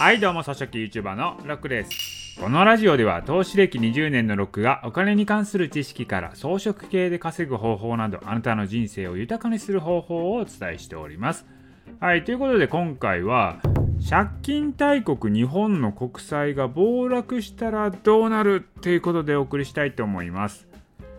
はいどうも草食 YouTuber のロックです。このラジオでは投資歴20年のロックがお金に関する知識から装飾系で稼ぐ方法などあなたの人生を豊かにする方法をお伝えしております。はいということで今回は借金大国日本の国債が暴落したらどうなるということでお送りしたいと思います。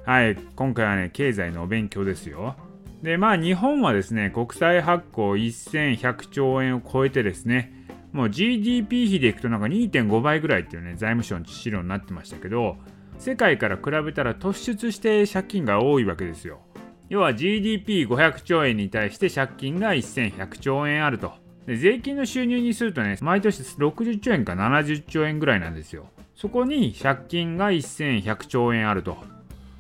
はい今回はね経済のお勉強ですよ。でまあ日本はですね国債発行1100兆円を超えてですねもう GDP 比でいくとなんか2.5倍ぐらいっていうね、財務省の資料になってましたけど、世界から比べたら突出して借金が多いわけですよ。要は GDP500 兆円に対して借金が1100兆円あると。で税金の収入にするとね、毎年60兆円か70兆円ぐらいなんですよ。そこに借金が1100兆円あると。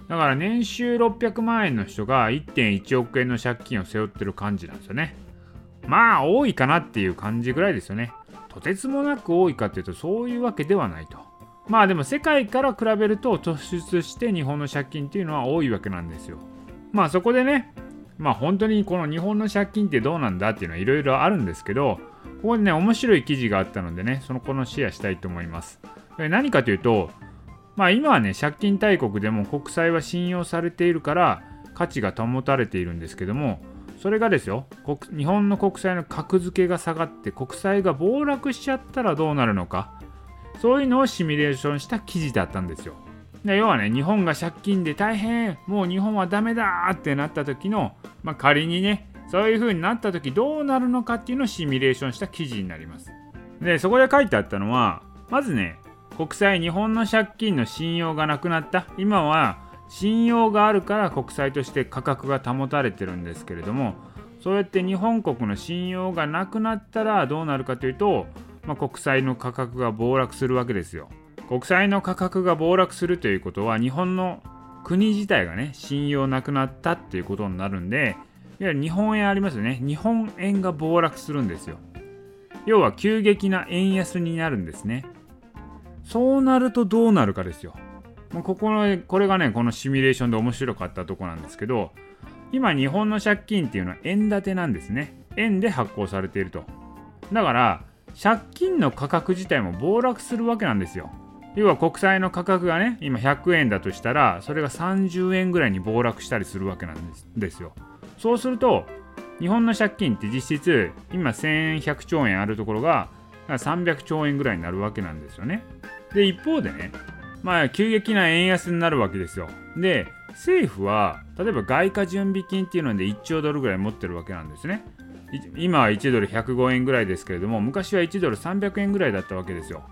だから年収600万円の人が1.1億円の借金を背負ってる感じなんですよね。まあ多いかなっていう感じぐらいですよね。とてつもなく多いかというとそういうわけではないと。まあでも世界から比べると突出して日本の借金っていうのは多いわけなんですよ。まあそこでね、まあ本当にこの日本の借金ってどうなんだっていうのはいろいろあるんですけど、ここでね、面白い記事があったのでね、そのこのシェアしたいと思います。何かというと、まあ今はね、借金大国でも国債は信用されているから価値が保たれているんですけども、それがですよ日本の国債の格付けが下がって国債が暴落しちゃったらどうなるのか。そういうのをシミュレーションした記事だったんですよ。で要はね日本が借金で大変もう日本はダメだってなった時の、まあ、仮にねそういう風になった時どうなるのかっていうのをシミュレーションした記事になります。でそこで書いてあったのはまずね国債日本の借金の信用がなくなった。今は信用があるから国債として価格が保たれてるんですけれどもそうやって日本国の信用がなくなったらどうなるかというと、まあ、国債の価格が暴落するわけですよ。国債の価格が暴落するということは日本の国自体がね信用なくなったっていうことになるんでいわゆる日本円ありますよね。日本円が暴落するんですよ。要は急激な円安になるんですね。そうなるとどうなるかですよ。もうここのこれがねこのシミュレーションで面白かったとこなんですけど今日本の借金っていうのは円建てなんですね。円で発行されていると。だから借金の価格自体も暴落するわけなんですよ。要は国債の価格がね今100円だとしたらそれが30円ぐらいに暴落したりするわけなんですよ。そうすると日本の借金って実質今1100兆円あるところが300兆円ぐらいになるわけなんですよね。で一方でねまあ、急激な円安になるわけですよ。で、政府は、例えば外貨準備金っていうので1兆ドルぐらい持ってるわけなんですね。今は1ドル105円ぐらいですけれども、昔は1ドル300円ぐらいだったわけですよ。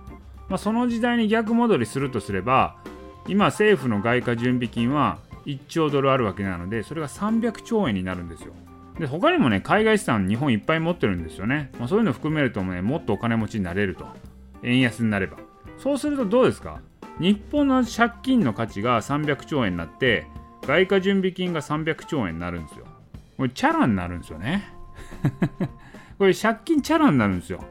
まあ、その時代に逆戻りするとすれば、今政府の外貨準備金は1兆ドルあるわけなので、それが300兆円になるんですよ。で他にもね、海外資産日本いっぱい持ってるんですよね。まあ、そういうの含めるとね、もっとお金持ちになれると。円安になれば。そうするとどうですか？日本の借金の価値が300兆円になって外貨準備金が300兆円になるんですよ。これチャラになるんですよね。これ借金チャラになるんですよ。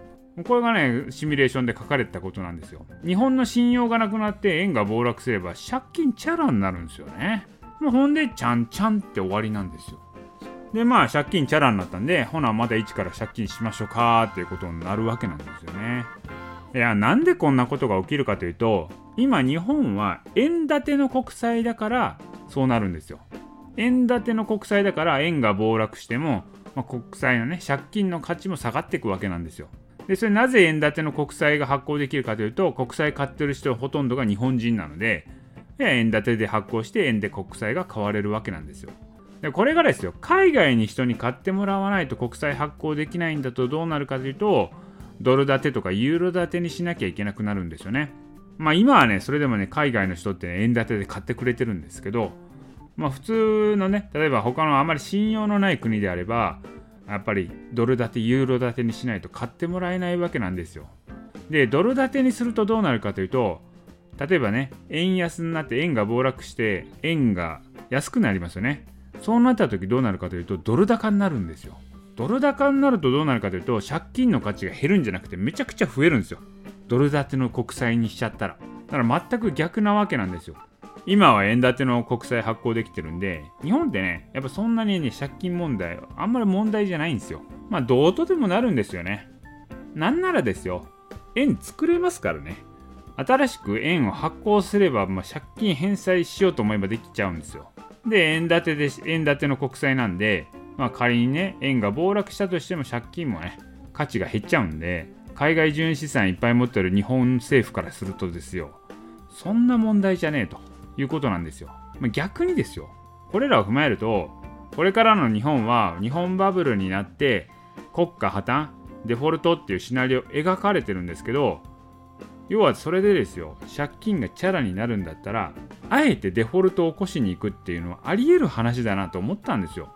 これがねシミュレーションで書かれてたことなんですよ。日本の信用がなくなって円が暴落すれば借金チャラになるんですよね。もうほんでちゃんちゃんって終わりなんですよ。でまあ借金チャラになったんでほなまた一から借金しましょうかっていうことになるわけなんですよね。いやなんでこんなことが起きるかというと今日本は円建ての国債だからそうなるんですよ。円建ての国債だから円が暴落しても、まあ、国債のね借金の価値も下がっていくわけなんですよ。でそれなぜ円建ての国債が発行できるかというと国債買ってる人ほとんどが日本人なので円建てで発行して円で国債が買われるわけなんですよ。でこれがですよ海外に人に買ってもらわないと国債発行できないんだとどうなるかというとドル建てとかユーロ建てにしなきゃいけなくなるんですよね。まあ今はね、それでもね、海外の人って、ね、円建てで買ってくれてるんですけど、まあ普通のね、例えば他のあまり信用のない国であれば、やっぱりドル建て、ユーロ建てにしないと買ってもらえないわけなんですよ。で、ドル建てにするとどうなるかというと、例えばね、円安になって円が暴落して、円が安くなりますよね。そうなった時どうなるかというと、ドル高になるんですよ。ドル高になるとどうなるかというと、借金の価値が減るんじゃなくて、めちゃくちゃ増えるんですよ。ドル建ての国債にしちゃったら。だから全く逆なわけなんですよ。今は円建ての国債発行できてるんで、日本ってね、やっぱそんなにね、借金問題、あんまり問題じゃないんですよ。まあ、どうとでもなるんですよね。なんならですよ、円作れますからね新しく円を発行すれば、まあ、借金返済しようと思えばできちゃうんですよで円建てで円建ての国債なんで、まあ、仮にね円が暴落したとしても借金もね価値が減っちゃうんで海外純資産いっぱい持ってる日本政府からするとですよ。そんな問題じゃねえと。いうことなんですよ、ま、逆にですよ。これらを踏まえるとこれからの日本は日本バブルになって国家破綻デフォルトっていうシナリオ描かれてるんですけど要はそれでですよ。借金がチャラになるんだったらあえてデフォルトを起こしに行くっていうのはあり得る話だなと思ったんですよ。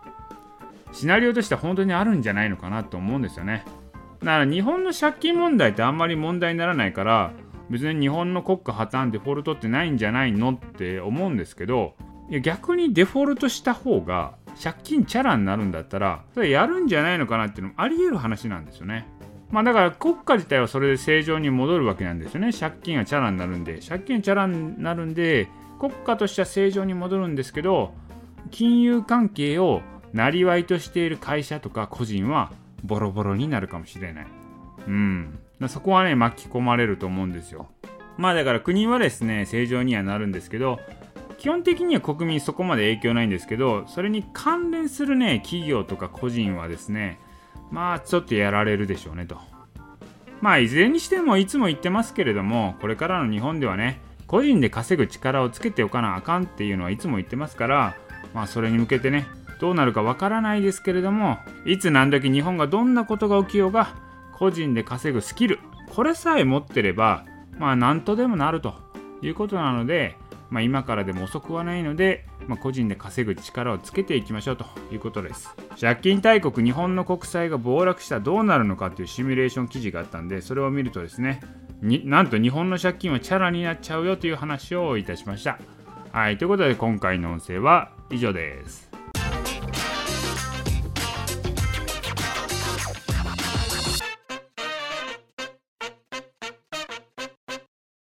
シナリオとしては本当にあるんじゃないのかなと思うんですよね。だから日本の借金問題ってあんまり問題にならないから別に日本の国家破綻デフォルトってないんじゃないのって思うんですけどいや逆にデフォルトした方が借金チャラになるんだったらそれやるんじゃないのかなっていうのもあり得る話なんですよね。まあだから国家自体はそれで正常に戻るわけなんですよね。借金がチャラになるんで。借金チャラになるんで国家としては正常に戻るんですけど金融関係をなりわいとしている会社とか個人はボロボロになるかもしれない。うん。そこはね、巻き込まれると思うんですよ。まあだから国はですね、正常にはなるんですけど、基本的には国民そこまで影響ないんですけど、それに関連するね、企業とか個人はですね、まあちょっとやられるでしょうねと。まあいずれにしてもいつも言ってますけれども、これからの日本ではね、個人で稼ぐ力をつけておかなあかんっていうのはいつも言ってますから、まあそれに向けてね、どうなるかわからないですけれどもいつ何時日本がどんなことが起きようが個人で稼ぐスキルこれさえ持ってればまあ何とでもなるということなので、まあ、今からでも遅くはないので、まあ、個人で稼ぐ力をつけていきましょうということです。借金大国日本の国債が暴落したらどうなるのかというシミュレーション記事があったんでそれを見るとですねになんと日本の借金はチャラになっちゃうよという話をいたしました。はいということで今回の音声は以上です。